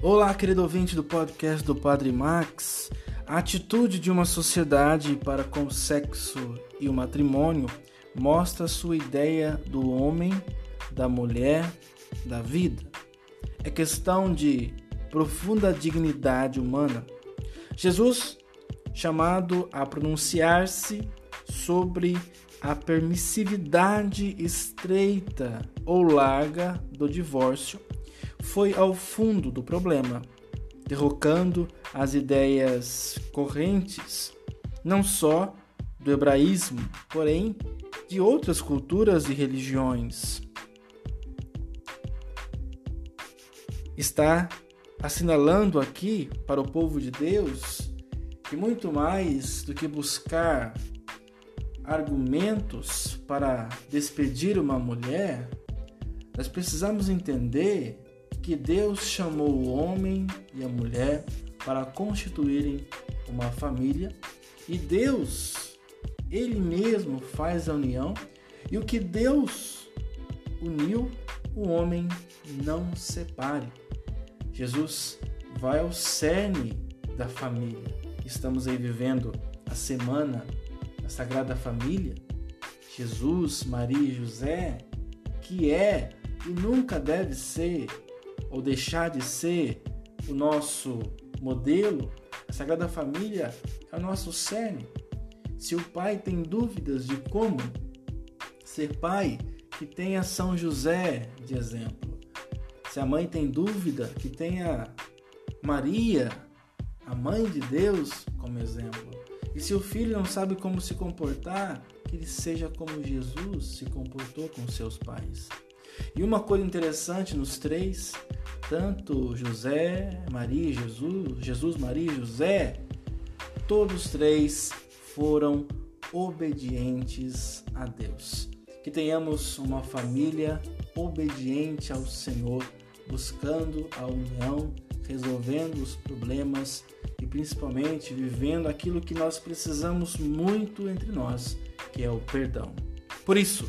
Olá, querido ouvinte do podcast do Padre Max. A atitude de uma sociedade para com o sexo e o matrimônio mostra sua ideia do homem, da mulher, da vida. É questão de profunda dignidade humana. Jesus, chamado a pronunciar-se sobre a permissividade estreita ou larga do divórcio, foi ao fundo do problema, derrocando as ideias correntes, não só do hebraísmo, porém de outras culturas e religiões. Está assinalando aqui para o povo de Deus que muito mais do que buscar argumentos para despedir uma mulher, nós precisamos entender que Deus chamou o homem e a mulher para constituírem uma família e Deus, Ele mesmo faz a união e o que Deus uniu, o homem não separe. Jesus vai ao cerne da família. Estamos aí vivendo a semana da Sagrada Família. Jesus, Maria e José, que é e nunca deve ser ou deixar de ser o nosso modelo, a Sagrada Família é o nosso cerne. Se o pai tem dúvidas de como ser pai, que tenha São José de exemplo. Se a mãe tem dúvida, que tenha Maria, a mãe de Deus, como exemplo. E se o filho não sabe como se comportar, que ele seja como Jesus se comportou com seus pais. E uma coisa interessante nos três, tanto José, Maria e Jesus, Jesus, Maria e José, todos três foram obedientes a Deus. Que tenhamos uma família obediente ao Senhor, buscando a união, resolvendo os problemas e principalmente vivendo aquilo que nós precisamos muito entre nós, que é o perdão. Por isso,